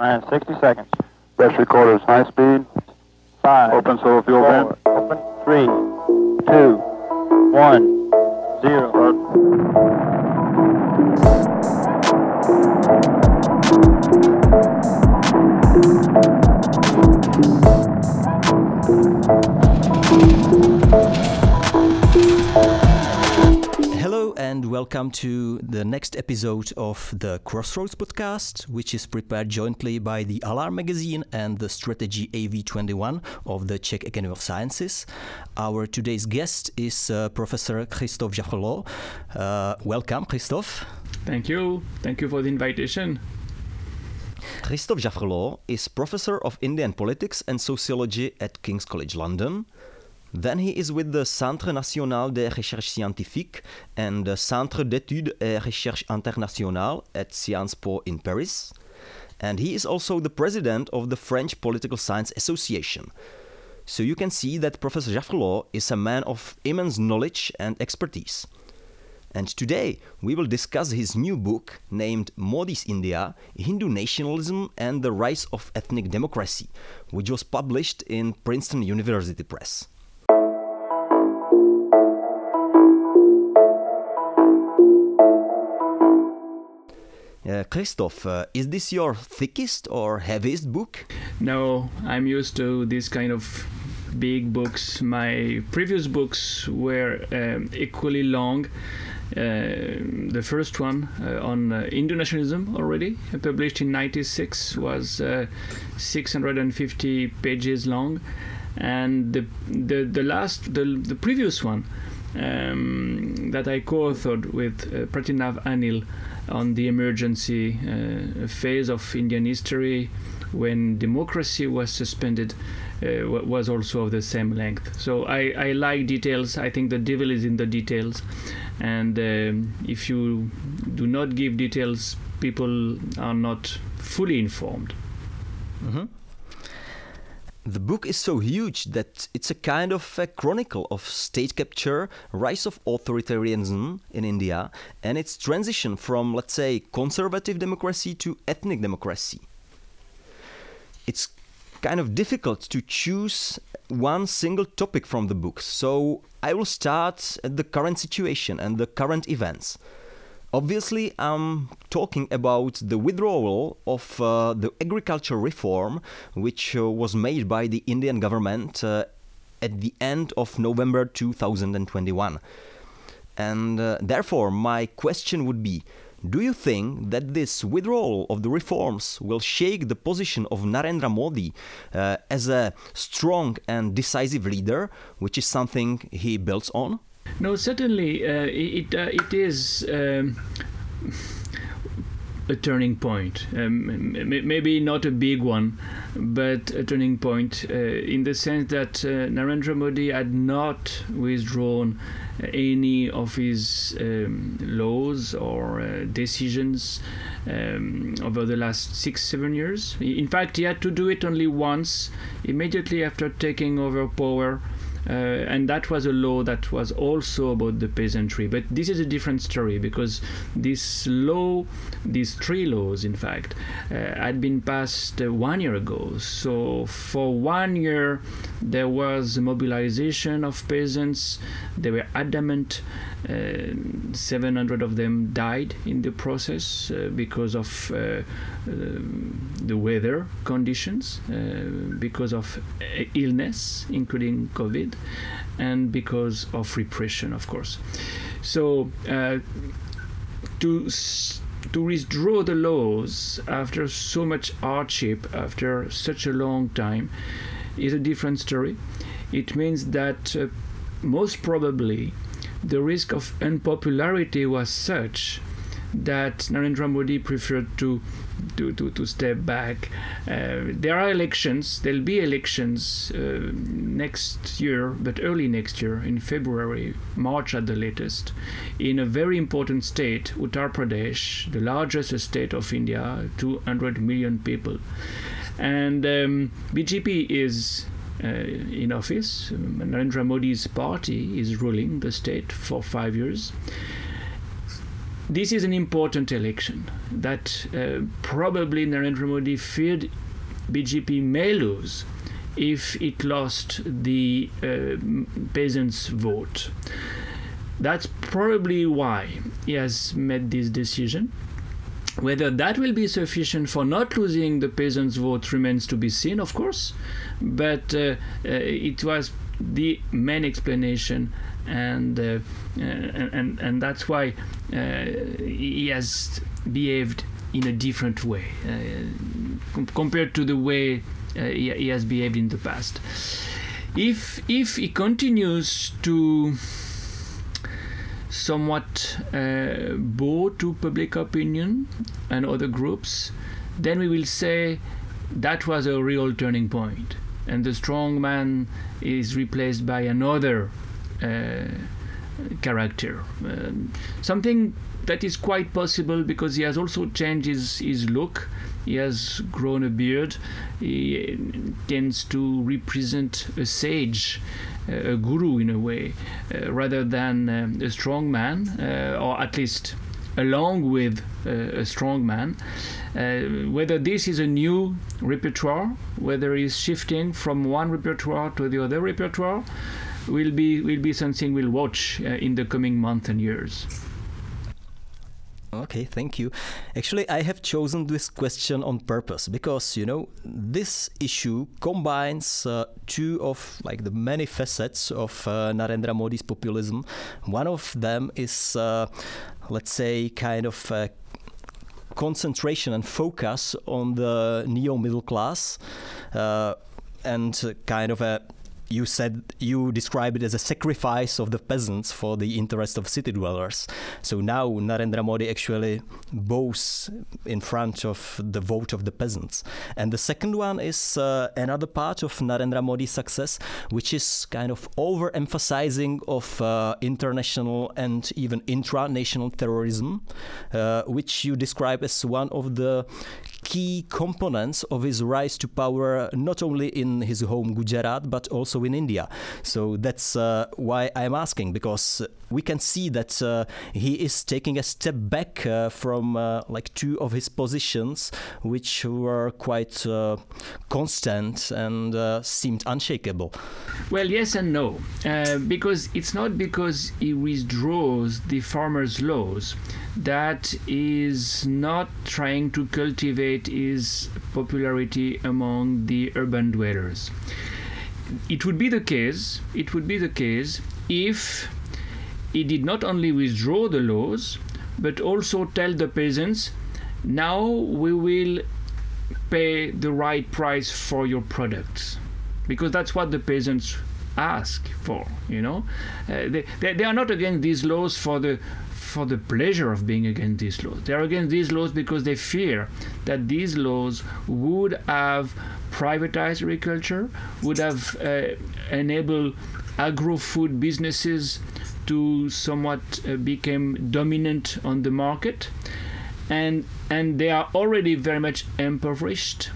Minus 60 seconds. Best recorders, high speed. Five. Open solo fuel four, vent. Open. Three. Two. One. Zero. Hello welcome to the next episode of the Crossroads podcast, which is prepared jointly by the Alarm magazine and the Strategy AV21 of the Czech Academy of Sciences. Our today's guest is uh, Professor Christophe Jaffrelot. Uh, welcome, Christophe. Thank you. Thank you for the invitation. Christophe Jaffrelot is Professor of Indian Politics and Sociology at King's College London. Then he is with the Centre National de Recherche Scientifique and the Centre d'études et recherche internationale at Sciences Po in Paris. And he is also the president of the French Political Science Association. So you can see that Professor Jaffrelot is a man of immense knowledge and expertise. And today we will discuss his new book named Modi's India Hindu Nationalism and the Rise of Ethnic Democracy, which was published in Princeton University Press. Uh, Christophe, uh, is this your thickest or heaviest book? No, I'm used to this kind of big books. My previous books were um, equally long. Uh, the first one uh, on uh, Hindu nationalism already published in 96 was uh, 650 pages long and the the, the last the, the previous one um, that I co-authored with uh, Pratinav Anil on the emergency uh, phase of Indian history when democracy was suspended uh, was also of the same length. So I, I like details. I think the devil is in the details. And um, if you do not give details, people are not fully informed. The book is so huge that it's a kind of a chronicle of state capture, rise of authoritarianism in India, and its transition from, let's say, conservative democracy to ethnic democracy. It's kind of difficult to choose one single topic from the book, so I will start at the current situation and the current events. Obviously, I'm talking about the withdrawal of uh, the agriculture reform, which uh, was made by the Indian government uh, at the end of November 2021. And uh, therefore, my question would be Do you think that this withdrawal of the reforms will shake the position of Narendra Modi uh, as a strong and decisive leader, which is something he builds on? No, certainly uh, it uh, it is um, a turning point. Um, maybe not a big one, but a turning point uh, in the sense that uh, Narendra Modi had not withdrawn any of his um, laws or uh, decisions um, over the last six seven years. In fact, he had to do it only once, immediately after taking over power. Uh, and that was a law that was also about the peasantry. But this is a different story because this law, these three laws, in fact, uh, had been passed uh, one year ago. So for one year, there was a mobilization of peasants. They were adamant. Uh, 700 of them died in the process because of um, the weather conditions, uh, because of illness, including COVID, and because of repression, of course. So uh, to to withdraw the laws after so much hardship, after such a long time, is a different story. It means that uh, most probably the risk of unpopularity was such that Narendra Modi preferred to to, to, to step back. Uh, there are elections, there'll be elections uh, next year, but early next year, in February, March at the latest, in a very important state, Uttar Pradesh, the largest state of India, 200 million people. And um, BJP is uh, in office. Narendra Modi's party is ruling the state for five years. This is an important election that uh, probably Narendra Modi feared BJP may lose if it lost the uh, peasants' vote. That's probably why he has made this decision. Whether that will be sufficient for not losing the peasants' vote remains to be seen, of course, but uh, uh, it was the main explanation, and uh, and, and and that's why uh, he has behaved in a different way uh, com- compared to the way uh, he, he has behaved in the past. If if he continues to somewhat uh, bow to public opinion and other groups, then we will say that was a real turning point, and the strong man is replaced by another uh, character. Um, something that is quite possible because he has also changed his, his look. He has grown a beard. He tends to represent a sage, uh, a guru in a way, uh, rather than um, a strong man, uh, or at least along with uh, a strong man. Uh, whether this is a new repertoire, whether he's shifting from one repertoire to the other repertoire, will be will be something we'll watch uh, in the coming months and years. Okay, thank you. Actually, I have chosen this question on purpose because you know this issue combines uh, two of like the many facets of uh, Narendra Modi's populism. One of them is, uh, let's say, kind of uh, concentration and focus on the neo middle class, uh, and kind of a you said you describe it as a sacrifice of the peasants for the interest of city dwellers. So now Narendra Modi actually bows in front of the vote of the peasants. And the second one is uh, another part of Narendra Modi's success, which is kind of overemphasizing of uh, international and even intra-national terrorism, uh, which you describe as one of the key components of his rise to power, not only in his home Gujarat but also in India. So that's uh, why I'm asking because we can see that uh, he is taking a step back uh, from uh, like two of his positions, which were quite uh, constant and uh, seemed unshakable. Well, yes and no, because it's not because he withdraws the farmers' laws that is not trying to cultivate his popularity among the urban dwellers. It would be the case. It would be the case if he did not only withdraw the laws, but also tell the peasants, now we will pay the right price for your products because that's what the peasants ask for you know uh, they, they, they are not against these laws for the for the pleasure of being against these laws. They are against these laws because they fear that these laws would have privatized agriculture would have uh, enabled agro-food businesses to somewhat uh, become dominant on the market. And and they are already very much impoverished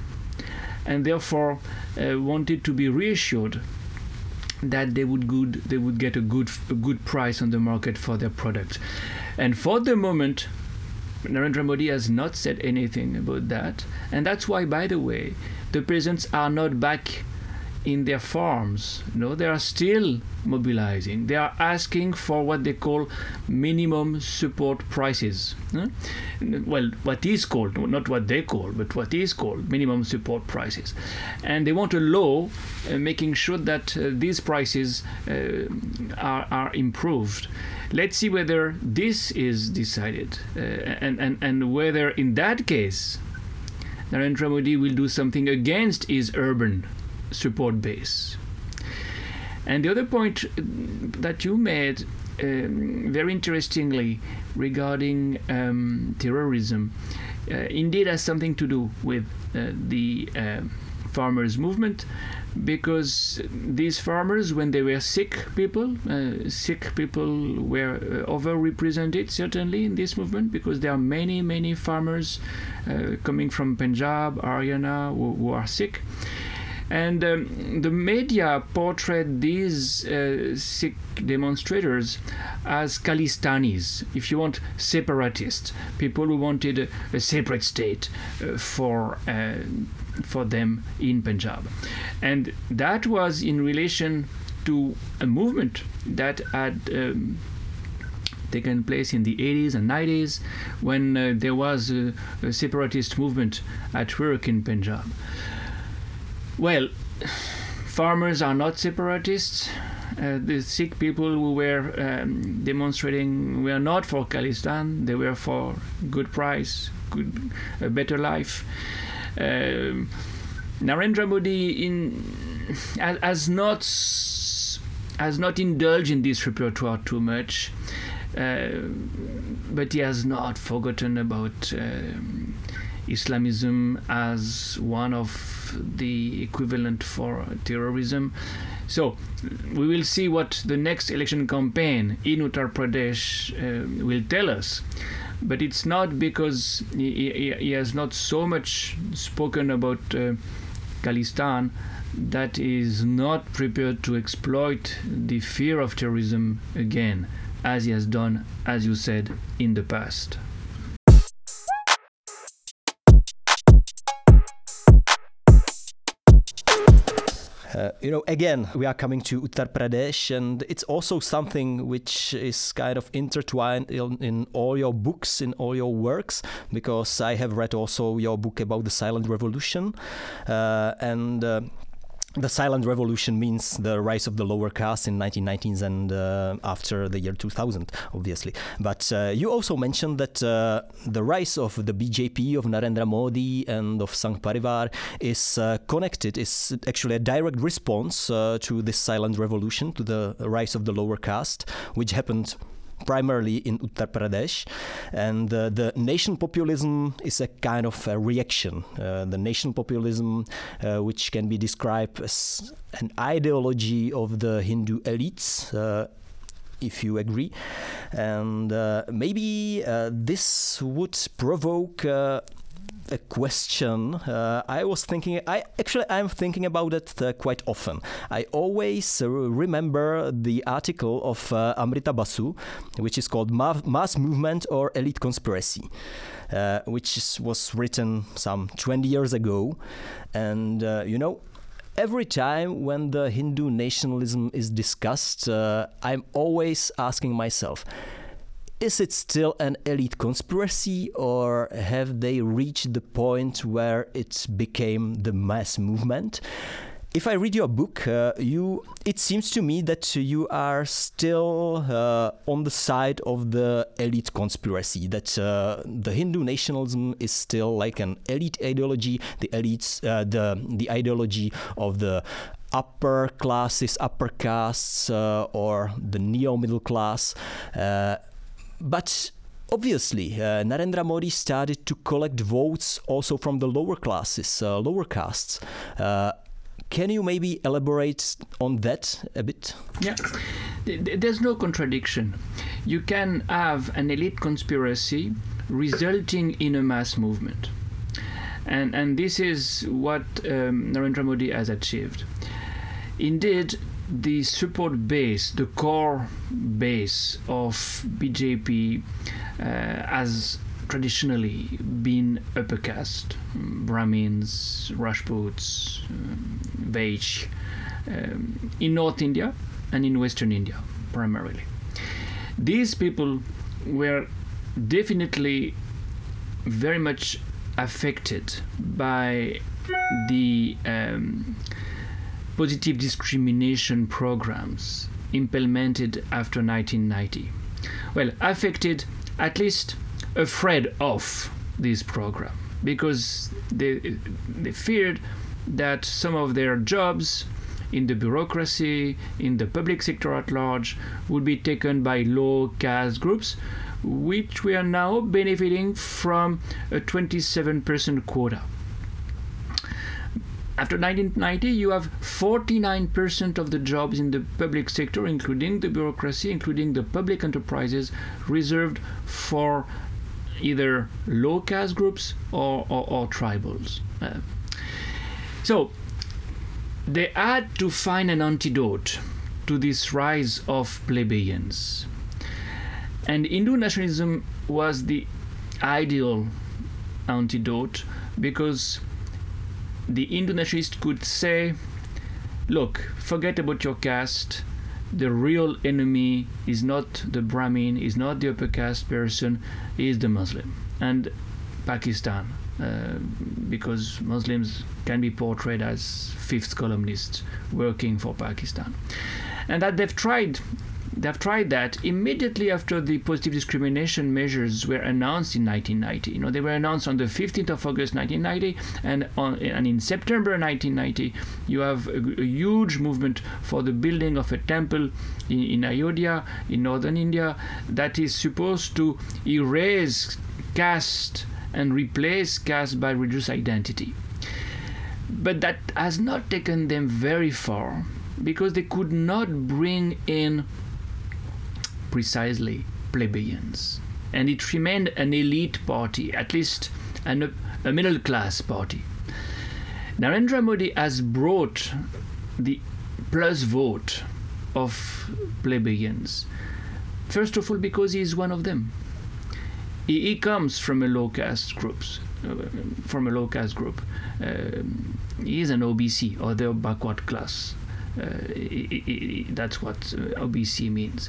and therefore uh, wanted to be reassured that they would good they would get a good a good price on the market for their product. And for the moment Narendra Modi has not said anything about that. And that's why by the way the peasants are not back in their farms. No they are still mobilizing. They are asking for what they call minimum support prices. Huh? well what is called not what they call but what is called minimum support prices. And they want a law uh, making sure that uh, these prices uh, are, are improved. Let's see whether this is decided uh, and, and, and whether in that case Narendra Modi will do something against his urban support base. And the other point that you made um, very interestingly regarding um, terrorism uh, indeed has something to do with uh, the uh, farmers movement because these farmers when they were Sikh people uh, Sikh people were uh, overrepresented certainly in this movement because there are many many farmers uh, coming from Punjab Haryana who, who are Sikh And um, the media portrayed these uh, Sikh demonstrators as Khalistanis, if you want, separatists, people who wanted a, a separate state uh, for uh, for them in Punjab, and that was in relation to a movement that had. Um, taken place in the 80s and 90s when uh, there was a, a separatist movement at work in Punjab. Well, farmers are not separatists. Uh, the Sikh people who were um, demonstrating were not for Khalistan. They were for good price, good, a better life. Um Narendra Modi in has, has not has not indulged in this repertoire too much. Uh, but he has not forgotten about um, Islamism as one of the equivalent for terrorism. So we will see what the next election campaign in Uttar Pradesh uh, will tell us. But it's not because he, he, he has not so much spoken about uh, Khalistan that is not prepared to exploit the fear of terrorism again as he has done, as you said, in the past. Uh, you know, again, we are coming to Uttar Pradesh, and it's also something which is kind of intertwined in, in, all your books, in all your works, because I have read also your book about the silent revolution, uh, and uh, the silent revolution means the rise of the lower caste in 1990s and uh, after the year 2000 obviously. But uh, you also mentioned that uh, the rise of the bjp of narendra modi and of sangh parivar is uh, connected is actually a direct response uh, to this silent revolution to the rise of the lower caste which happened primarily in Uttar Pradesh. And uh, the nation populism is a kind of a reaction. Uh, the nation populism, uh, which can be described as an ideology of the Hindu elites. Uh, if you agree, and uh, maybe uh, this would provoke a question uh, i was thinking i actually i'm thinking about it uh, quite often. I always uh, remember the article of uh, amrita basu which is called Ma- mass movement or elite conspiracy uh, which is, was written some 20 years ago. And uh, you know every time when the hindu nationalism is discussed i'm always asking myself is it still an elite conspiracy or have they reached the point where it became the mass movement? If I read your book, uh, you it seems to me that you are still uh, on the side of the elite conspiracy. That uh, the Hindu nationalism is still like an elite ideology. The elites, uh, the the ideology of the upper classes, upper castes, uh, or the neo middle class. But obviously, uh, Narendra Modi started to collect votes also from the lower classes, uh, lower castes. Uh, can you maybe elaborate on that a bit? Yeah, there's no contradiction. You can have an elite conspiracy resulting in a mass movement. And, and this is what um, Narendra Modi has achieved. Indeed, the support base, the core base of BJP uh, has traditionally been upper caste, Brahmins, Rajputs, um, Vaishya, um, in North India and in Western India primarily. These people were definitely very much affected by the um, positive discrimination programs implemented after 1990. Well, affected, at least afraid of this program because they, they feared that some of their jobs in the bureaucracy, in the public sector at large, would be taken by low caste groups, which we are now benefiting from a 27% quota. After 1990, you have 49% of the jobs in the public sector, including the bureaucracy, including the public enterprises, reserved for either low caste groups or, or, or tribals. Uh, so, they had to find an antidote to this rise of plebeians. And Hindu nationalism was the ideal antidote because the Hindu could say, look, forget about your caste. The real enemy is not the Brahmin, is not the upper caste person, is the Muslim. And Pakistan, uh, because Muslims can be portrayed as fifth columnists working for Pakistan. And that they've tried they've tried that immediately after the positive discrimination measures were announced in 1990. You know, they were announced on the 15th of August 1990, and on and in September 1990, you have a, a huge movement for the building of a temple in, in Ayodhya, in northern India, that is supposed to erase caste and replace caste by religious identity. But that has not taken them very far because they could not bring in precisely plebeians. And it remained an elite party, at least an, a middle class party. Narendra Modi has brought the plus vote of plebeians. First of all, because he is one of them. He, he comes from a low caste groups, uh, from a low caste group. Um, he is an OBC, or the backward class. Uh, he, he, that's what uh, OBC means.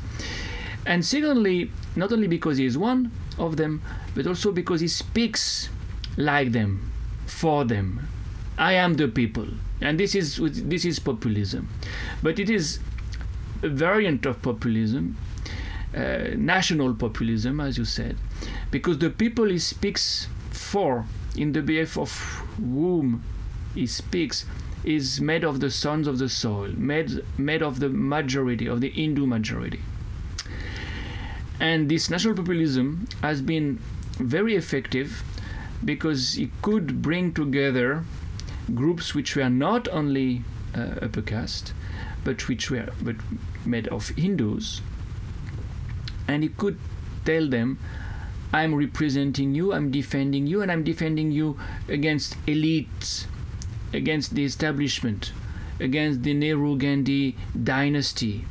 And secondly, not only because he is one of them, but also because he speaks like them, for them. I am the people, and this is this is populism, but it is a variant of populism, uh, national populism, as you said, because the people he speaks for, in the behalf of whom he speaks, is made of the sons of the soil, made made of the majority of the Hindu majority. And this national populism has been very effective because it could bring together groups which were not only uh, upper caste, but which were but made of Hindus, and it could tell them, "I'm representing you, I'm defending you, and I'm defending you against elites, against the establishment, against the Nehru Gandhi dynasty."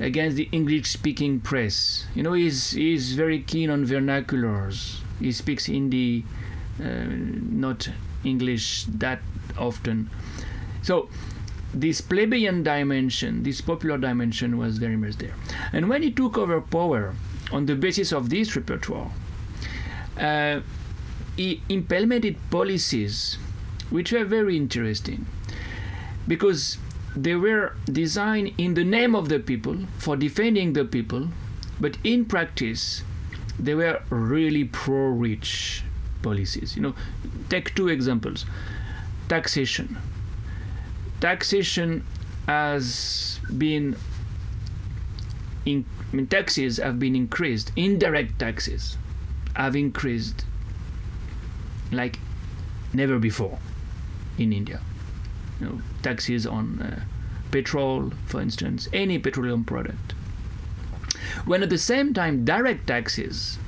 Against the English speaking press. You know, he's, he's very keen on vernaculars. He speaks Hindi, uh, not English that often. So, this plebeian dimension, this popular dimension, was very much there. And when he took over power on the basis of this repertoire, uh, he implemented policies which were very interesting because they were designed in the name of the people for defending the people, but in practice, they were really pro rich policies. You know, take two examples taxation. Taxation has been in, I mean, taxes have been increased, indirect taxes have increased like never before in India you know, taxes on uh, petrol, for instance, any petroleum product. When at the same time, direct taxes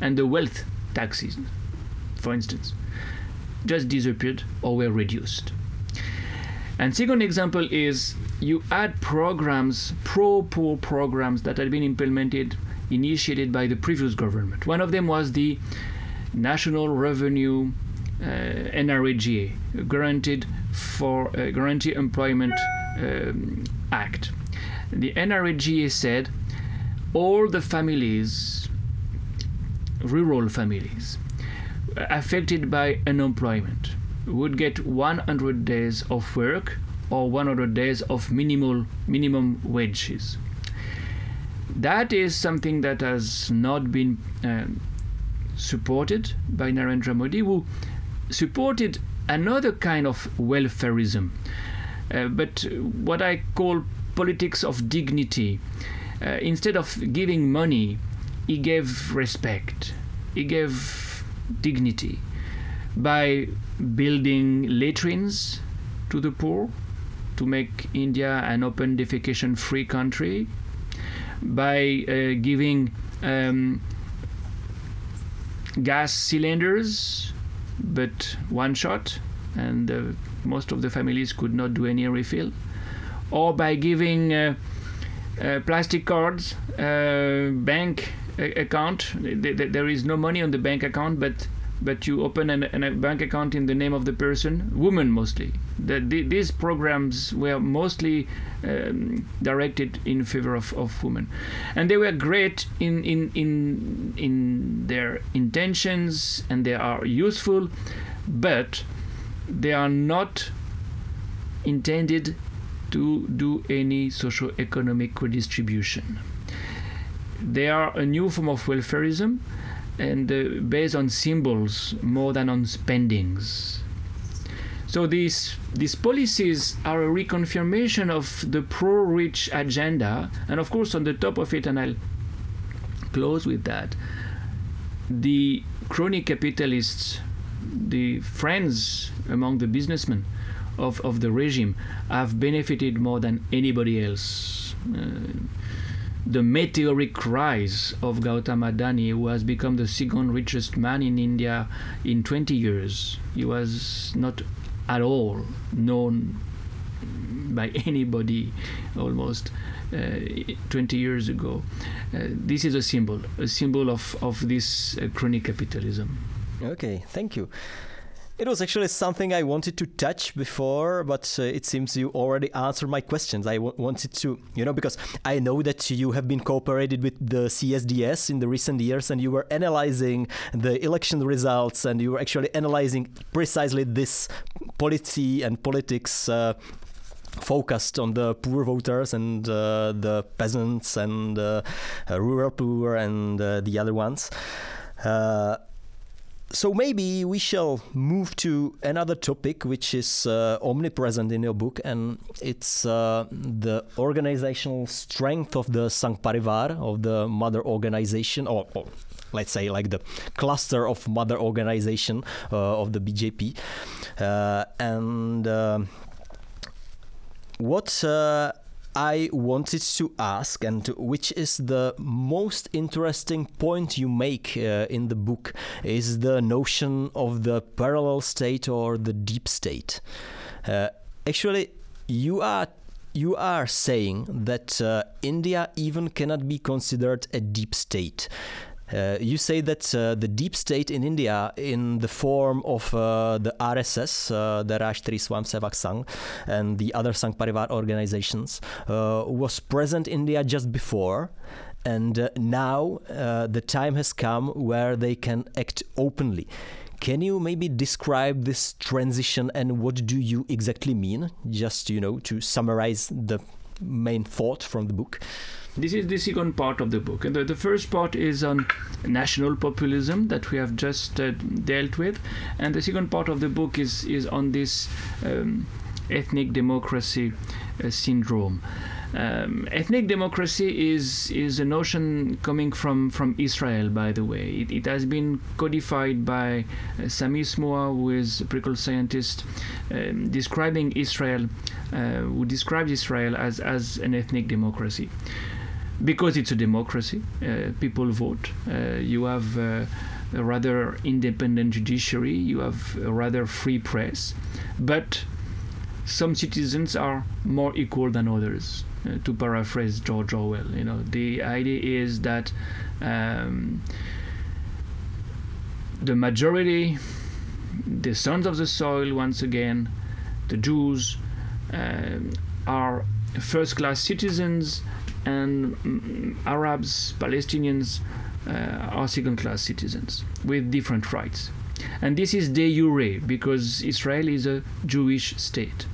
and the wealth taxes, for instance, just disappeared or were reduced. And second example is you had programs, pro-poor programs that had been implemented, initiated by the previous government. One of them was the National Revenue uh, NREGA, guaranteed for a Guarantee Employment um, Act. The NREGA said all the families, rural families, affected by unemployment would get 100 days of work or 100 days of minimal minimum wages. That is something that has not been um, supported by Narendra Modi, who supported another kind of welfareism, uh, but what I call politics of dignity. Uh, instead of giving money, he gave respect, he gave dignity by building latrines to the poor to make India an open defecation free country, by uh, giving um, gas cylinders but one shot and uh, most of the families could not do any refill, or by giving uh, uh, plastic cards, uh, bank a- account. Th- th- There is no money on the bank account, but but you open an, an, a bank account in the name of the person, women mostly. The, the, these programs were mostly um, directed in favor of, of women, and they were great in in in in their intentions, and they are useful, but they are not intended to do any socio-economic redistribution. They are a new form of welfarism and uh, based on symbols more than on spendings. So these these policies are a reconfirmation of the pro-rich agenda, and of course on the top of it, and I'll close with that. The crony capitalists, the friends among the businessmen of, of the regime, have benefited more than anybody else. Uh, the meteoric rise of Gautama Adani, who has become the second richest man in India in 20 years. He was not at all known by anybody almost uh, 20 years ago. Uh, this is a symbol, a symbol of, of this uh, crony capitalism. Okay, thank you. It was actually something I wanted to touch before, but uh, it seems you already answered my questions. I w- wanted to, you know, because I know that you have been cooperated with the CSDS in the recent years and you were analyzing the election results and you were actually analyzing precisely this policy and politics. Uh, focused on the poor voters and uh, the peasants and uh, rural poor and uh, the other ones. Uh, so maybe we shall move to another topic which is uh, omnipresent in your book and it's uh, the organizational strength of the Sangh Parivar of the mother organization or, or let's say like the cluster of mother organization uh, of the BJP uh, and what uh, I wanted to ask, and which is the most interesting point you make uh, in the book, is the notion of the parallel state or the deep state. Uh, actually, you are you are saying that uh, India even cannot be considered a deep state. Uh, you say that uh, the deep state in India, in the form of uh, the RSS, uh, the Rashtriya Swayamsevak Sangh, and the other Sangh Parivar organizations, uh, was present in India just before. And now the time has come where they can act openly. Can you maybe describe this transition and what do you exactly mean? Just, you know, to summarize the main thought from the book. This is the second part of the book. And the, the first part is on national populism that we have just uh, dealt with. And the second part of the book is, is on this um, ethnic democracy uh, syndrome. Um, ethnic democracy is is a notion coming from, from Israel, by the way. It, it has been codified by uh, Sammy Smooha, who is a political scientist, um, describing Israel, uh, who describes Israel as, as an ethnic democracy because it's a democracy, uh, people vote. Uh, you have uh, a rather independent judiciary. You have a rather free press, but some citizens are more equal than others. Uh, to paraphrase George Orwell, you know, the idea is that um, the majority, the sons of the soil, once again, the Jews, um, are first-class citizens and mm, Arabs, Palestinians uh, are second class citizens with different rights. And this is de jure because Israel is a Jewish state.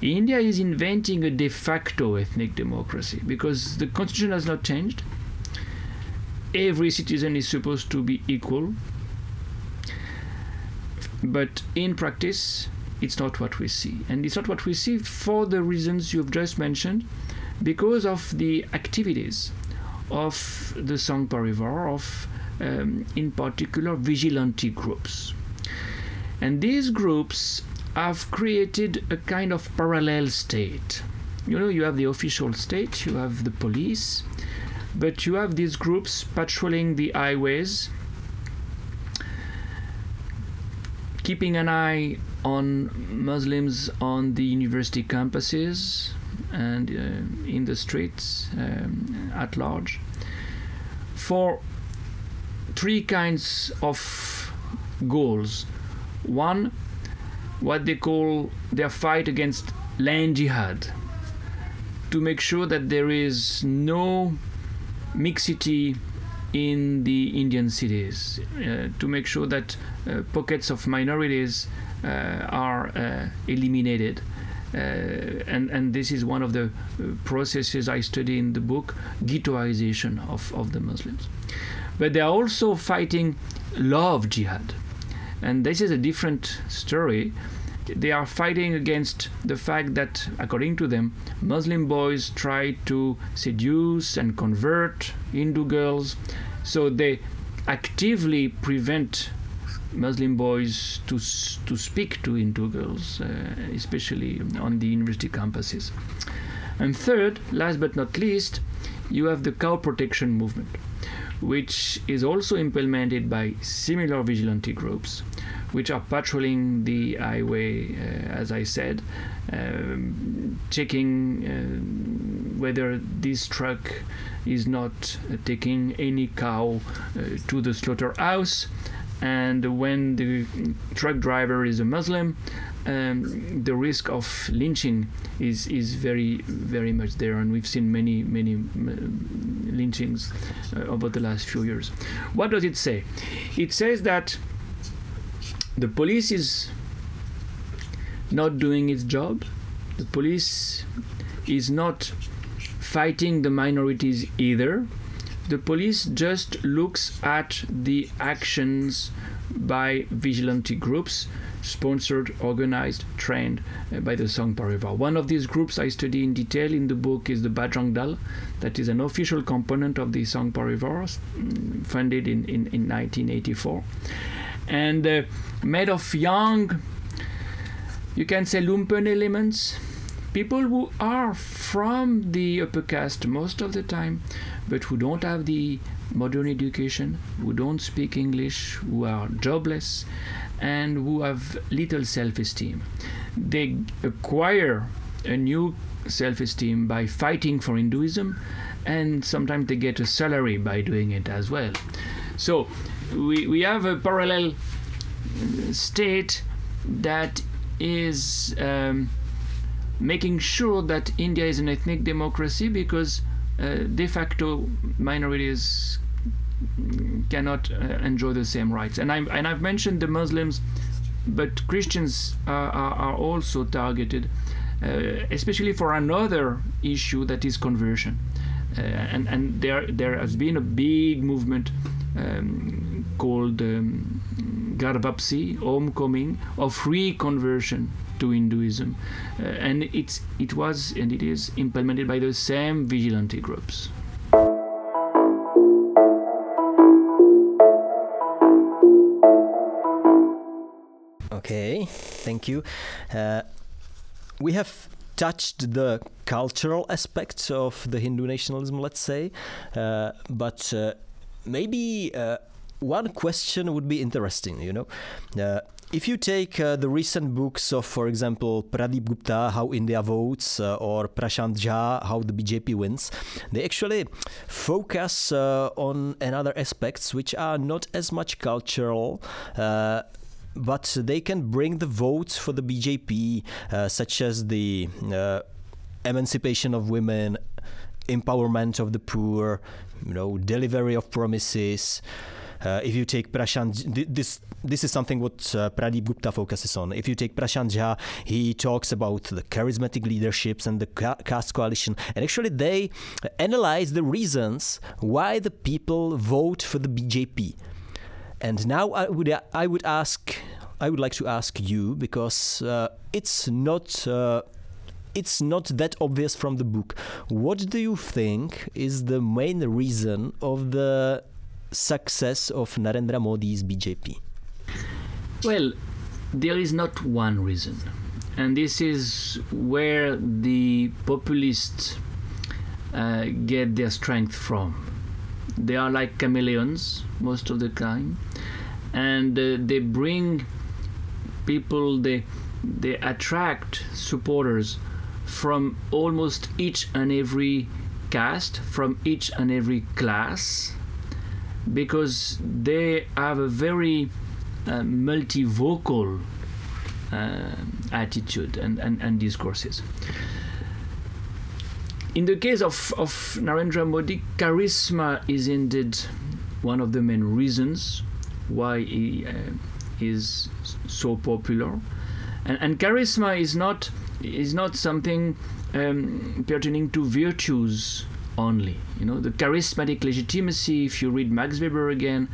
India is inventing a de facto ethnic democracy because the constitution has not changed. Every citizen is supposed to be equal. But in practice, it's not what we see. And it's not what we see for the reasons you've just mentioned because of the activities of the Sangh Parivar, of um, in particular vigilante groups. And these groups have created a kind of parallel state. You know, you have the official state, you have the police, but you have these groups patrolling the highways, keeping an eye on Muslims on the university campuses and uh, in the streets um, at large for three kinds of goals. One, what they call their fight against land jihad, to make sure that there is no mixity in the Indian cities, uh, to make sure that uh, pockets of minorities uh, are uh, eliminated. Uh, and, and this is one of the uh, processes I study in the book, ghettoization of, of the Muslims. But they are also fighting love jihad. And this is a different story. They are fighting against the fact that, according to them, Muslim boys try to seduce and convert Hindu girls. So they actively prevent Muslim boys to, to speak to Hindu girls, uh, especially on the university campuses. And third, last but not least, you have the cow protection movement, which is also implemented by similar vigilante groups, which are patrolling the highway, uh, as I said, um, checking uh, whether this truck is not uh, taking any cow uh, to the slaughterhouse. And when the truck driver is a Muslim, um, the risk of lynching is is very very much there, and we've seen many many lynchings uh, over the last few years. What does it say? It says that the police is not doing its job. The police is not fighting the minorities either the police just looks at the actions by vigilante groups sponsored, organized, trained uh, by the Sangh Parivar. One of these groups I study in detail in the book is the Bajrang Dal, that is an official component of the Sangh Parivar, mm, funded in, in, in 1984, and uh, made of young, you can say lumpen elements, people who are from the upper caste most of the time, but who don't have the modern education, who don't speak English, who are jobless, and who have little self esteem. They acquire a new self esteem by fighting for Hinduism, and sometimes they get a salary by doing it as well. So we, we have a parallel state that is um, making sure that India is an ethnic democracy because uh, de facto minorities cannot uh, enjoy the same rights. And, i and I've mentioned the Muslims, but Christians are, are, also targeted, uh, especially for another issue that is conversion. Uh, and and there, there has been a big movement um, called um, Ghar Wapsi, homecoming, of reconversion to Hinduism, uh, and it's it was and it is implemented by the same vigilante groups. Okay, thank you. Uh, we have touched the cultural aspects of the Hindu nationalism, let's say, uh, but uh, maybe uh, one question would be interesting, you know. Uh, if you take uh, the recent books of, for example, Pradeep Gupta, How India Votes, or Prashant Jha, How the BJP Wins, they actually focus on another aspects which are not as much cultural but they can bring the votes for the BJP, uh, such as the uh, emancipation of women, empowerment of the poor, you know, delivery of promises. Uh, if you take Prashant, this this is something what uh, Pradeep Gupta focuses on. If you take Prashant Jha, he talks about the charismatic leaderships and the caste coalition, and actually they analyze the reasons why the people vote for the BJP. And now I would I would ask I would like to ask you because uh, it's not uh, it's not that obvious from the book. What do you think is the main reason of the success of Narendra Modi's BJP? Well, there is not one reason, and this is where the populists uh, get their strength from. They are like chameleons most of the time, and uh, they bring people they they attract supporters from almost each and every caste, from each and every class, because they have a very uh, multivocal uh, attitude and, and, and discourses. In the case of, of Narendra Modi, charisma is indeed one of the main reasons why he uh, is so popular. And, and charisma is not is not something um, pertaining to virtues only. You know, the charismatic legitimacy, if you read Max Weber again,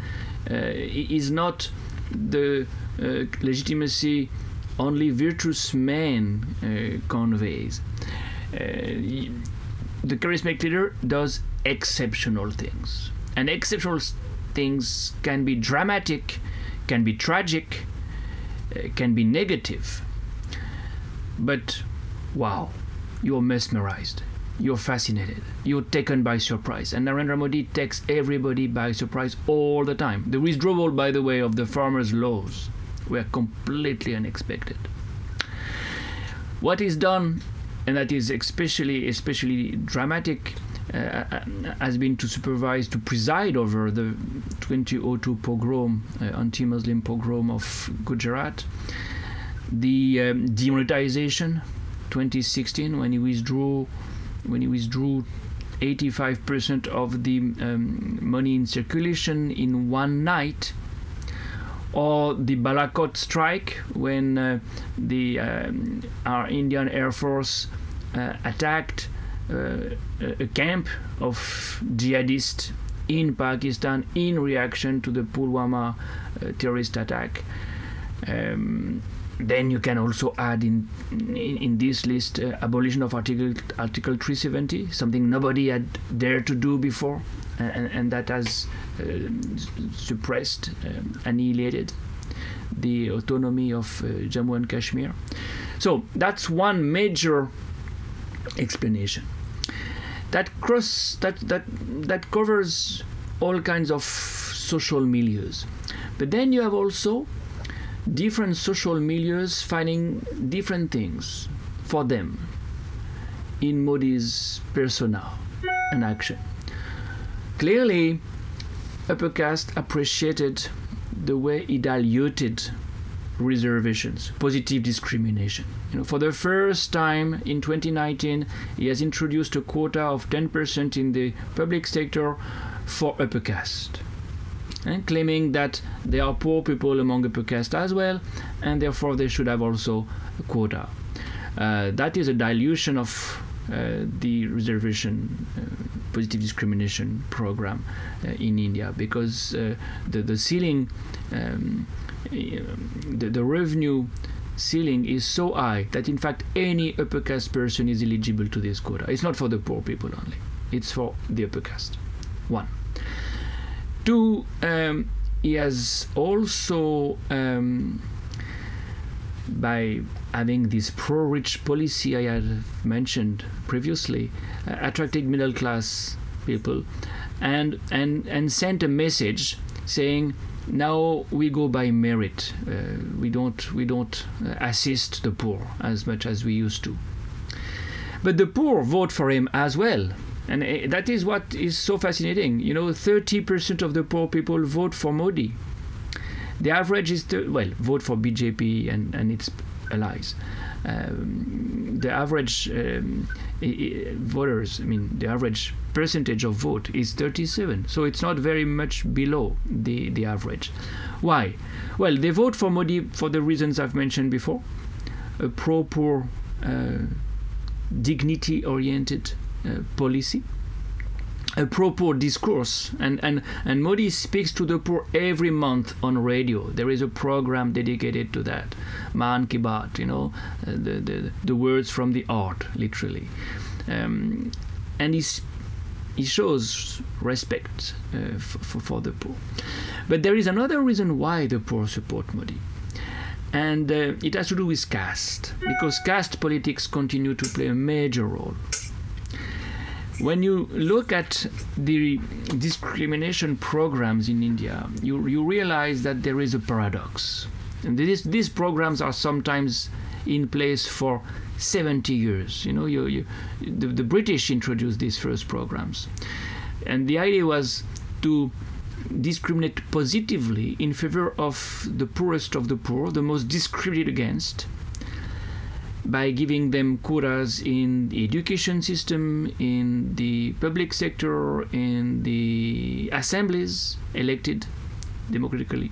uh, is not the uh, legitimacy only virtuous man uh, conveys. Uh, the charismatic leader does exceptional things. And exceptional things can be dramatic, can be tragic, uh, can be negative. But wow, you're mesmerized. You're fascinated. You're taken by surprise. And Narendra Modi takes everybody by surprise all the time. The withdrawal, by the way, of the farmers' laws were completely unexpected. What is done, and that is especially especially dramatic, uh, has been to supervise, to preside over the 2002 pogrom, uh, anti-Muslim pogrom of Gujarat, the um, demonetization, 2016, when he withdrew, when he withdrew 85% of the um, money in circulation in one night or the Balakot strike when uh, the um, our Indian Air Force uh, attacked uh, a camp of jihadists in Pakistan in reaction to the Pulwama uh, terrorist attack. Um, then you can also add in in, in this list uh, abolition of Article Article 370, something nobody had dared to do before, and, and that has uh, suppressed, um, annihilated the autonomy of uh, Jammu and Kashmir. So that's one major explanation. That cross that that that covers all kinds of social milieus, but then you have also different social milieus finding different things for them in Modi's persona and action. Clearly, upper caste appreciated the way he diluted reservations, positive discrimination. You know, for the first time in 2019, he has introduced a quota of 10% in the public sector for upper caste and claiming that there are poor people among upper caste as well, and therefore they should have also a quota. Uh, that is a dilution of uh, the reservation uh, positive discrimination program uh, in India because uh, the, the ceiling, um, the, the revenue ceiling is so high that in fact any upper caste person is eligible to this quota. It's not for the poor people only, it's for the upper caste. One. Two, um, he has also, um, by having this pro-rich policy I had mentioned previously, uh, attracted middle-class people, and and and sent a message saying now we go by merit. Uh, we don't we don't assist the poor as much as we used to. But the poor vote for him as well. And uh, that is what is so fascinating. You know, 30% of the poor people vote for Modi. The average is, th- well, vote for BJP and, and its allies. Um, the average um, voters, I mean, the average percentage of vote is 37. So it's not very much below the, the average. Why? Well, they vote for Modi for the reasons I've mentioned before a pro poor, uh, dignity oriented uh, policy a pro-poor discourse and, and, and Modi speaks to the poor every month on radio. There is a program dedicated to that. Man ki baat, you know, uh, the, the, the words from the art, literally. Um, and he's, he shows respect uh, for, for the poor. But there is another reason why the poor support Modi. And uh, it has to do with caste, because caste politics continue to play a major role when you look at the discrimination programs in India, you, you realize that there is a paradox. And this, these programs are sometimes in place for 70 years. You know, you, you, the, the British introduced these first programs. And the idea was to discriminate positively in favor of the poorest of the poor, the most discriminated against, by giving them quotas in the education system, in the public sector, in the assemblies elected democratically.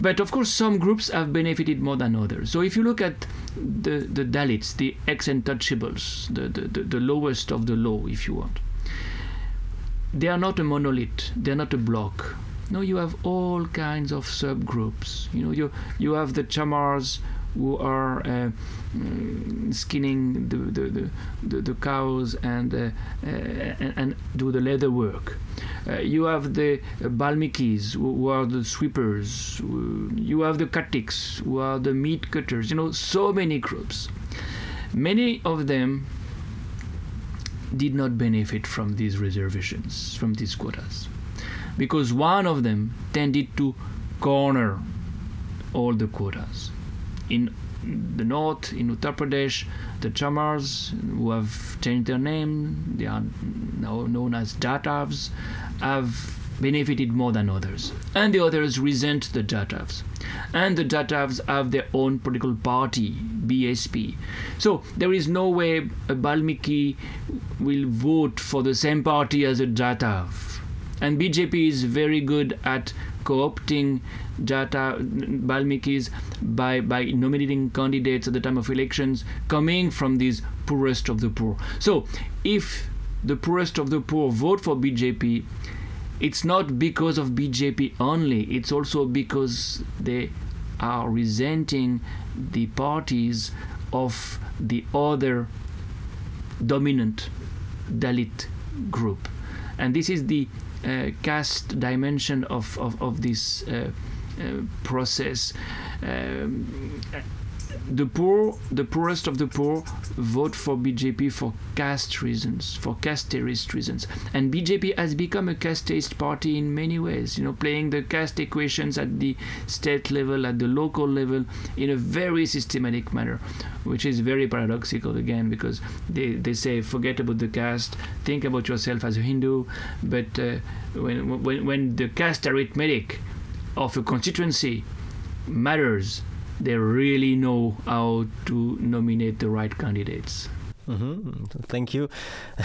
But of course, some groups have benefited more than others. So if you look at the, the Dalits, the ex untouchables, the, the, the, the lowest of the low, if you want, they are not a monolith, they are not a block. No, you have all kinds of subgroups. You know, you, you have the chamars who are uh, mm, skinning the, the, the, the, cows and, uh, uh, and, and do the leather work. Uh, you have the uh, Balmikis who, who are the sweepers. Who- You have the Khatiks who are the meat cutters. You know, so many groups. Many of them did not benefit from these reservations, from these quotas, because one of them tended to corner all the quotas. In the north, in Uttar Pradesh, the Chamars, who have changed their name, they are now known as Jatavs, have benefited more than others. And the others resent the Jatavs. And the Jatavs have their own political party, BSP. So there is no way a Balmiki will vote for the same party as a Jatav. And BJP is very good at co-opting Jata Balmikis by, by nominating candidates at the time of elections coming from these poorest of the poor. So if the poorest of the poor vote for BJP, it's not because of BJP only, it's also because they are resenting the parties of the other dominant Dalit group. And this is the uh, caste dimension of, of, of this uh, uh, process. Um, the poor, the poorest of the poor, vote for BJP for caste reasons, for casteist reasons. And BJP has become a casteist party in many ways, you know, playing the caste equations at the state level, at the local level, in a very systematic manner, which is very paradoxical again, because they, they say, forget about the caste, think about yourself as a Hindu, but uh, when, when, when the caste arithmetic of a constituency matters, they really know how to nominate the right candidates. hmm Thank you.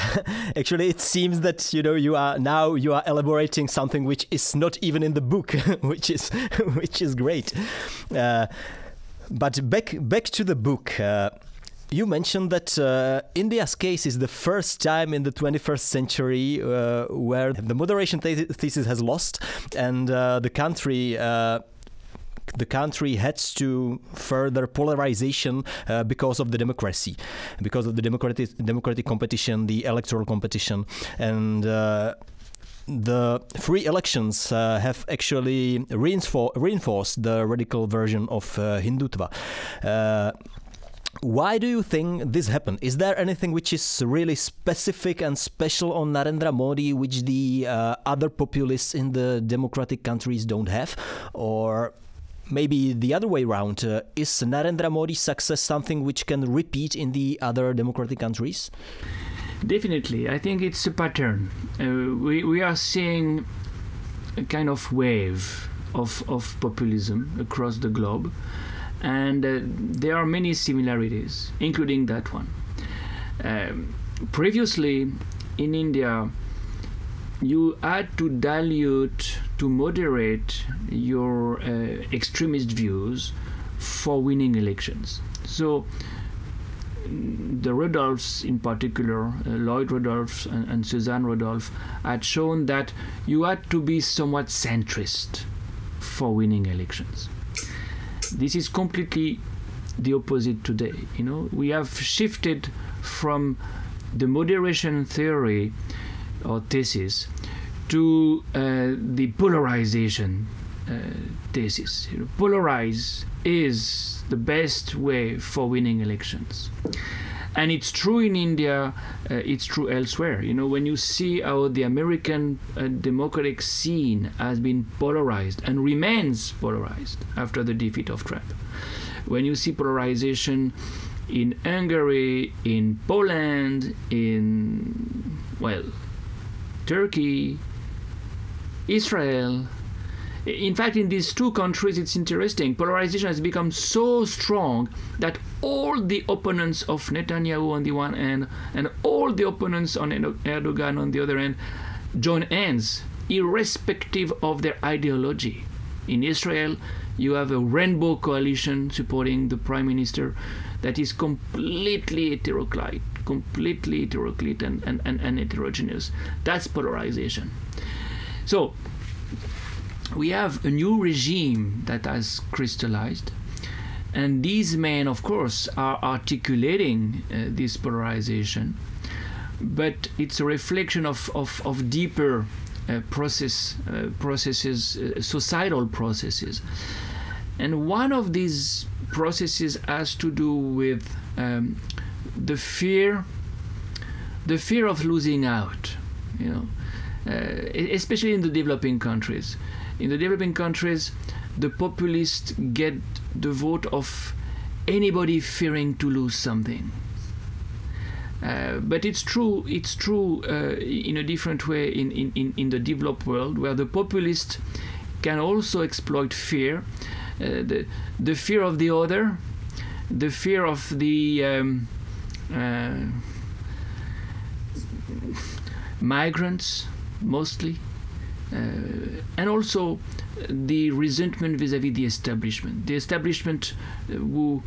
Actually, it seems that you know you are now you are elaborating something which is not even in the book, which is which is great. Uh, but back back to the book. Uh, you mentioned that uh, India's case is the first time in the 21st century uh, where the moderation the- thesis has lost, and uh, the country. The country heads to further polarization uh, because of the democracy, because of the democratic democratic competition, the electoral competition, and. Uh, the free elections uh, have actually reinfor- reinforced the radical version of uh, Hindutva. Uh, why do you think this happened? Is there anything which is really specific and special on Narendra Modi which the uh, other populists in the democratic countries don't have? Or maybe the other way around, uh, is Narendra Modi's success something which can repeat in the other democratic countries? Definitely, I think it's a pattern. Uh, we, we are seeing a kind of wave of, of populism across the globe, and uh, there are many similarities, including that one. Um, previously, in India, you had to dilute, to moderate your uh, extremist views for winning elections. So, the Rudolphs in particular, uh, Lloyd Rudolph and, and Suzanne Rudolph, had shown that you had to be somewhat centrist for winning elections. This is completely the opposite today. You know, we have shifted from the moderation theory or thesis to uh, the polarization uh, thesis. Polarize is the best way for winning elections. and it's true in India, uh, it's true elsewhere. You know, when you see how the American uh, democratic scene has been polarized and remains polarized after the defeat of Trump, when you see polarization in Hungary, in Poland, in, well, Turkey, Israel, in fact, in these two countries, it's interesting. Polarization has become so strong that all the opponents of Netanyahu on the one hand and all the opponents on Erdogan on the other hand join hands, irrespective of their ideology. In Israel, you have a rainbow coalition supporting the prime minister that is completely heteroclite, completely heteroclite and, and, and, and heterogeneous. That's polarization. So, we have a new regime that has crystallized. And these men, of course, are articulating uh, this polarization, but it's a reflection of, of, of deeper uh, process, uh, processes, uh, societal processes. And one of these processes has to do with um, the fear, the fear of losing out, you know, especially in the developing countries in the developing countries, the populists get the vote of anybody fearing to lose something. Uh, but it's true. It's true uh, in a different way in, in, in the developed world, where the populist can also exploit fear, uh, the the fear of the other, the fear of the um, uh, migrants, mostly, uh, and also the resentment vis-à-vis the establishment, the establishment uh, who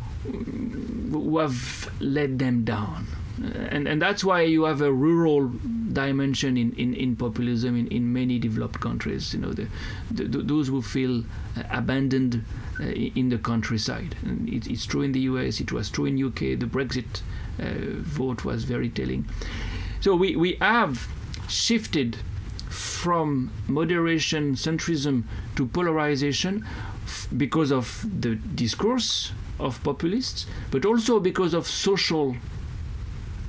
who have let them down. Uh, and, and that's why you have a rural dimension in, in, in populism in, in many developed countries. You know, the, the, those who feel uh, abandoned uh, in the countryside. And it, it's true in the US. It was true in UK. The Brexit uh, vote was very telling. So we, we have shifted from moderation, centrism to polarization f- because of the discourse of populists, but also because of social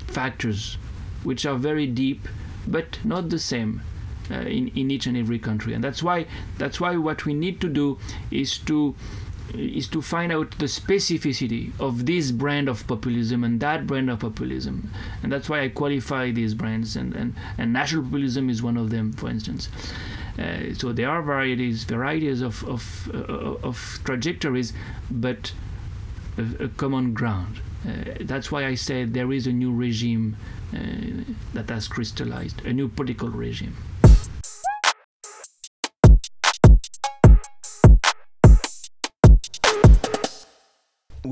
factors, which are very deep but not the same. Uh, in, in each and every country and that's why that's why what we need to do is to is to find out the specificity of this brand of populism and that brand of populism. And that's why I qualify these brands, and, and, and national populism is one of them, for instance. Uh, so there are varieties, varieties of, of, uh, of trajectories, but a, a common ground. Uh, that's why I said there is a new regime uh, that has crystallized, a new political regime.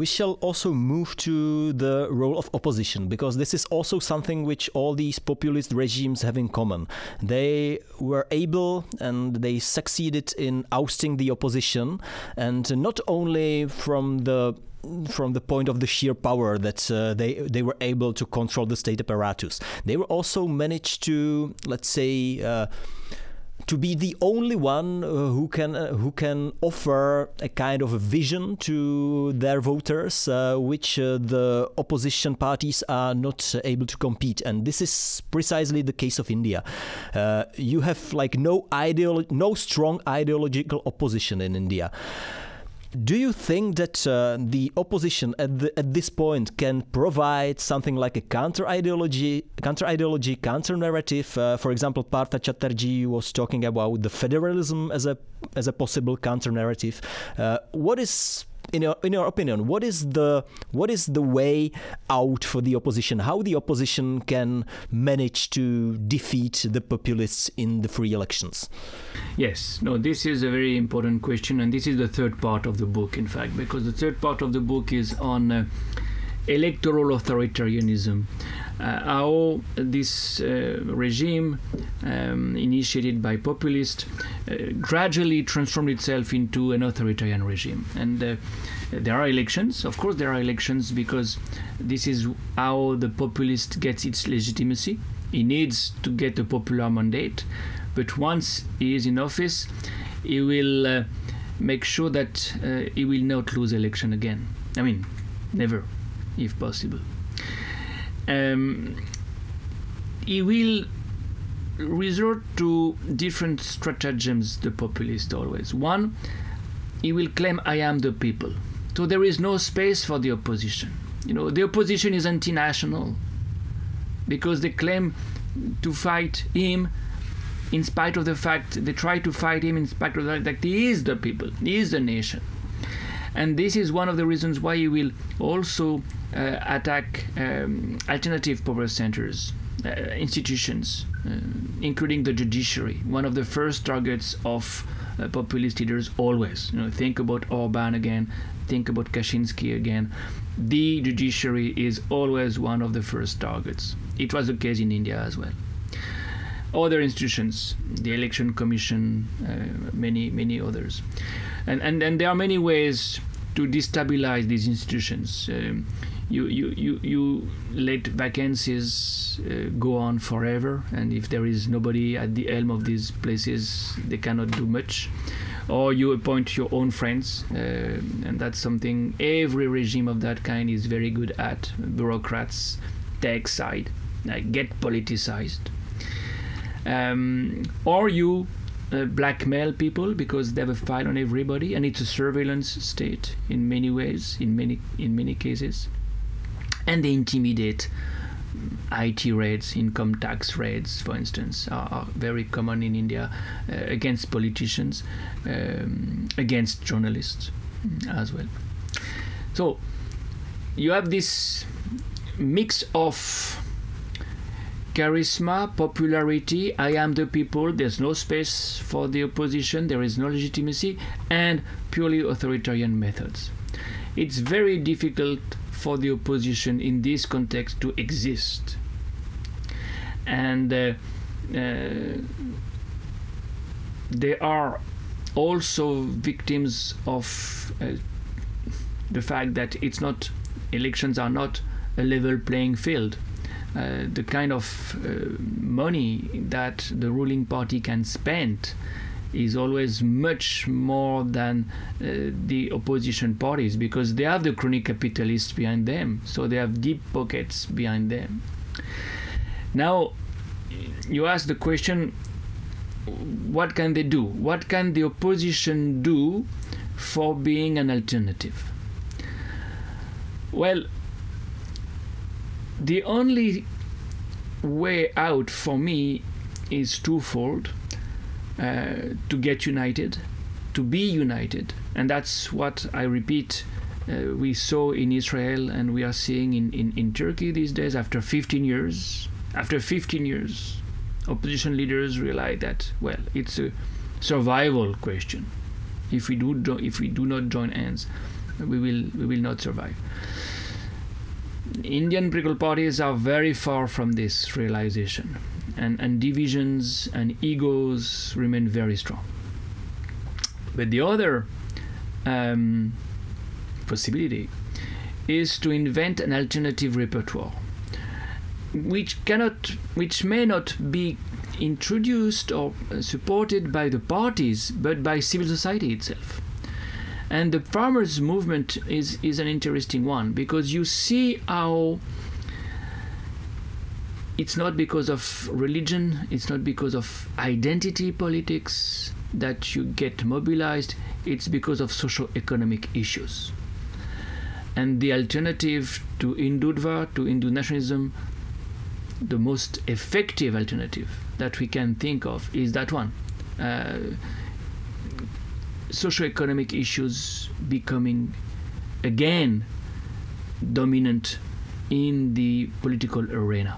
We shall also move to the role of opposition because this is also something which all these populist regimes have in common. They were able and they succeeded in ousting the opposition, and not only from the from the point of the sheer power that uh, they they were able to control the state apparatus. They were also managed to let's say. Uh, to be the only one uh, who can uh, who can offer a kind of a vision to their voters, uh, which the opposition parties are not able to compete. And this is precisely the case of India. You have like no ideolo- no strong ideological opposition in India. Do you think that uh, the opposition at, the, at this point can provide something like a counter ideology, counter ideology, counter narrative? Uh, for example, Partha Chatterjee was talking about the federalism as a as a possible counter narrative. Uh, what is in your in your opinion, what is the what is the way out for the opposition? How the opposition can manage to defeat the populists in the free elections? Yes, no, this is a very important question, and this is the third part of the book, in fact, because the third part of the book is on uh, electoral authoritarianism. Uh, how this uh, regime, um, initiated by populists, uh, gradually transformed itself into an authoritarian regime. And uh, there are elections, of course, there are elections because this is how the populist gets its legitimacy. He needs to get a popular mandate, but once he is in office, he will uh, make sure that uh, he will not lose election again. I mean, never, if possible. um, he will resort to different stratagems, the populist always. One, he will claim, I am the people. So there is no space for the opposition. You know, the opposition is anti national because they claim to fight him in spite of the fact they try to fight him in spite of the fact that he is the people, he is the nation. And this is one of the reasons why he will also uh, attack um, alternative power centers, uh, institutions, uh, including the judiciary. One of the first targets of uh, populist leaders always. You know, think about Orban again, think about Kaczynski again. The judiciary is always one of the first targets. It was the case in India as well other institutions, the election commission, uh, many many others, and and and there are many ways to destabilize these institutions. Um, you, you, you, you let vacancies uh, go on forever, and if there is nobody at the helm of these places, they cannot do much. Or you appoint your own friends, uh, and that's something every regime of that kind is very good at. Bureaucrats take side, get politicized um, or you uh, blackmail people because they have a file on everybody, and it's a surveillance state in many ways, in many in many cases, and they intimidate. IT raids, income tax raids, for instance, are, are very common in India uh, against politicians, um, against journalists as well. So you have this mix of charisma, popularity, I am the people, there's no space for the opposition, there is no legitimacy, and purely authoritarian methods. It's very difficult for the opposition in this context to exist. And uh, uh, they are also victims of uh, the fact that it's not elections are not a level playing field uh, the kind of uh, money that the ruling party can spend is always much more than uh, the opposition parties because they have the crony capitalists behind them, so they have deep pockets behind them. Now, you ask the question what can they do? What can the opposition do for being an alternative? Well, the only way out for me is twofold uh, to get united, to be united. And that's what I repeat uh, we saw in Israel and we are seeing in, in, in Turkey these days after 15 years. After 15 years, opposition leaders realize that, well, it's a survival question. If we do, do if we do not join hands, we will we will not survive. Indian political parties are very far from this realization, and, and divisions and egos remain very strong. But the other um, possibility is to invent an alternative repertoire, which cannot, which may not be introduced or supported by the parties, but by civil society itself. And the farmers' movement is, is an interesting one because you see how it's not because of religion, it's not because of identity politics that you get mobilized, it's because of socio-economic issues. And the alternative to Hindutva, to Hindu nationalism, the most effective alternative that we can think of is that one. Uh, socio-economic issues becoming again dominant in the political arena.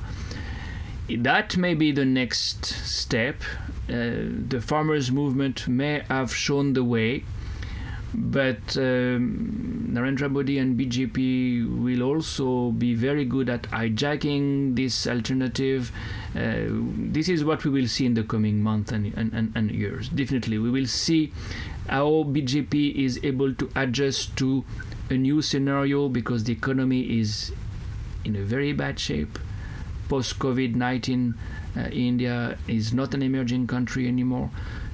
That may be the next step. Uh, the farmers' movement may have shown the way, but um, Narendra Modi and BJP will also be very good at hijacking this alternative. Uh, this is what we will see in the coming months and, and, and, and years. Definitely, we will see how BJP is able to adjust to a new scenario because the economy is in a very bad shape. Post COVID 19, uh, India is not an emerging country anymore.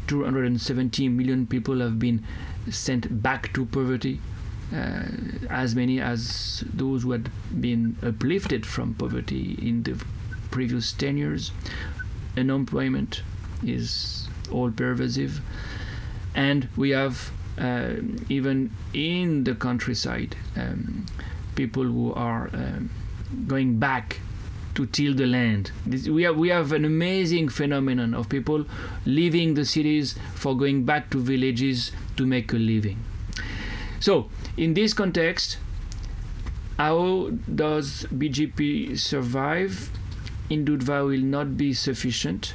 270 million people have been sent back to poverty. uh, as many as those who had been uplifted from poverty in the previous 10 years. Unemployment is all pervasive. And we have, uh, even in the countryside, um, people who are um, going back to till the land. This, we have we have an amazing phenomenon of people leaving the cities for going back to villages to make a living. So, in this context, how does BJP survive? Hindutva will not be sufficient,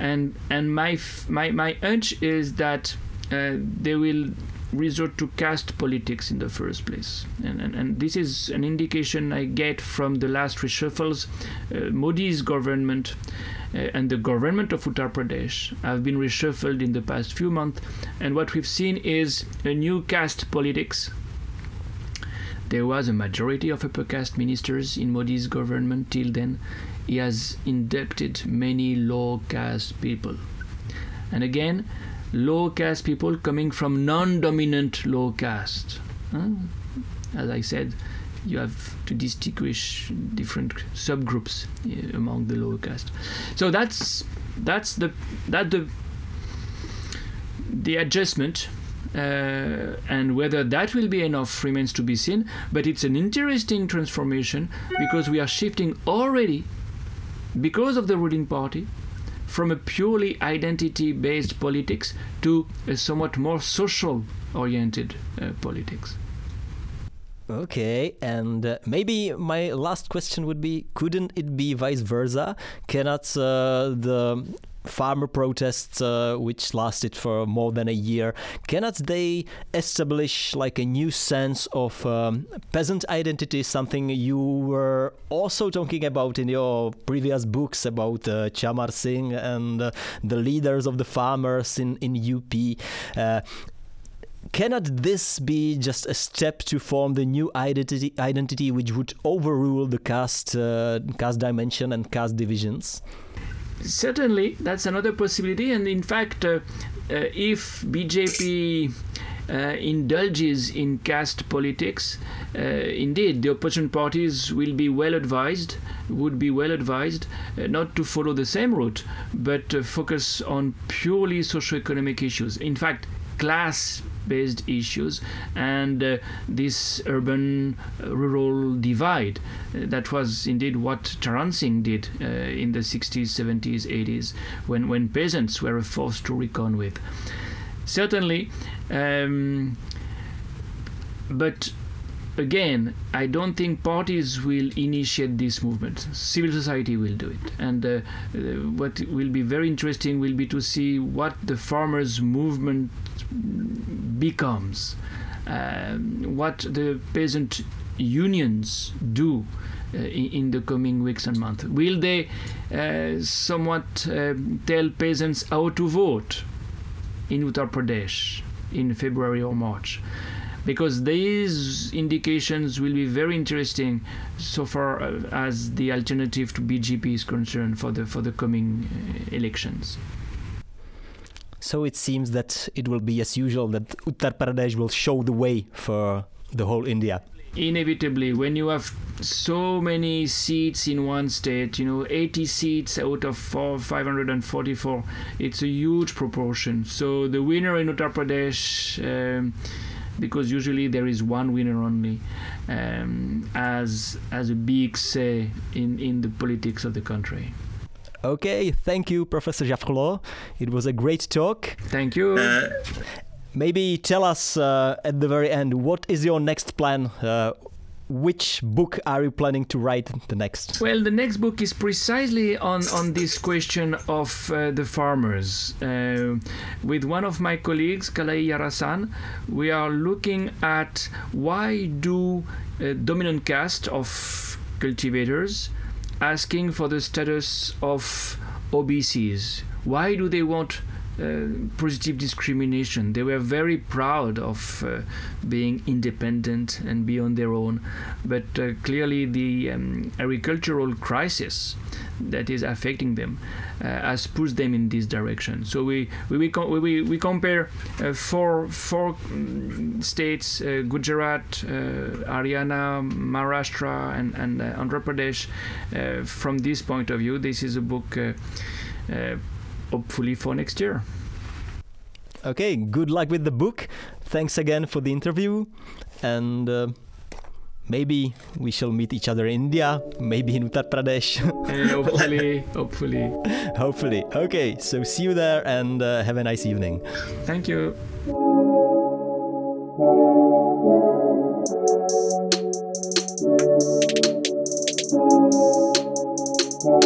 and and my f- my my hunch is that uh, they will resort to caste politics in the first place. And, and, and this is an indication I get from the last reshuffles. Uh, Modi's government uh, and the government of Uttar Pradesh have been reshuffled in the past few months. And what we've seen is a new caste politics. There was a majority of upper caste ministers in Modi's government till then. He has inducted many low caste people. And again, low caste people coming from non-dominant low caste. Huh? As I said, you have to distinguish different subgroups uh, among the low caste. So that's that's the that the the adjustment. Uh, and whether that will be enough remains to be seen. But it's an interesting transformation because we are shifting already, because of the ruling party, from a purely identity based politics to a somewhat more social oriented uh, politics. Okay, and uh, maybe my last question would be couldn't it be vice versa? Cannot uh, the farmer protests uh, which lasted for more than a year. Cannot they establish like a new sense of um, peasant identity something you were also talking about in your previous books about uh, Charan Singh and uh, the leaders of the farmers in, in UP uh, cannot this be just a step to form the new identity identity which would overrule the caste uh, caste dimension and caste divisions Certainly, that's another possibility. And in fact, uh, uh, if BJP uh, indulges in caste politics, uh, indeed, the opposition parties will be well advised, would be well advised, uh, not to follow the same route, but uh, focus on purely socio-economic issues. In fact, class based issues and uh, this urban uh, rural divide uh, that was indeed what Charan Singh did uh, in the 60s 70s 80s when when peasants were a force to reckon with certainly um, but again, I don't think parties will initiate this movement. Civil society will do it. And uh, what will be very interesting will be to see what the farmers' movement becomes, um, what the peasant unions do. Uh, in, the coming weeks and months, will they uh, somewhat tell peasants how to vote in Uttar Pradesh in February or March? because these indications will be very interesting so far as the alternative to BJP is concerned for the for the coming uh, elections. So it seems that it will be as usual that Uttar Pradesh will show the way for the whole India. Inevitably, when you have so many seats in one state, you know, 80 seats out of four, 544, it's a huge proportion. So the winner in Uttar Pradesh. Um, because usually there is one winner only um, as as a big say in in the politics of the country. Okay, thank you, Professor Jaffrelot. It was a great talk. Thank you. Uh, Maybe tell us uh, at the very end what is your next plan? Uh, which book are you planning to write the next? Well, the next book is precisely on, on this question of uh, the farmers. Uh, with one of my colleagues, Kalaiyarasan, we are looking at why do uh, dominant caste of cultivators asking for the status of OBCs? Why do they want positive discrimination. They were very proud of uh, being independent and be on their own. But uh, clearly, the um, agricultural crisis that is affecting them uh, has pushed them in this direction. So we we we, com- we, we compare uh, four four mm, states: uh, Gujarat, uh, Haryana, Maharashtra, and and uh, Andhra Pradesh. Uh, from this point of view, this is a book. Uh, uh, hopefully for next year. Okay, good luck with the book. Thanks again for the interview, and uh, maybe we shall meet each other in India, maybe in Uttar Pradesh. Uh, hopefully, hopefully. Hopefully. Okay, so see you there and uh, have a nice evening. Thank you. Thank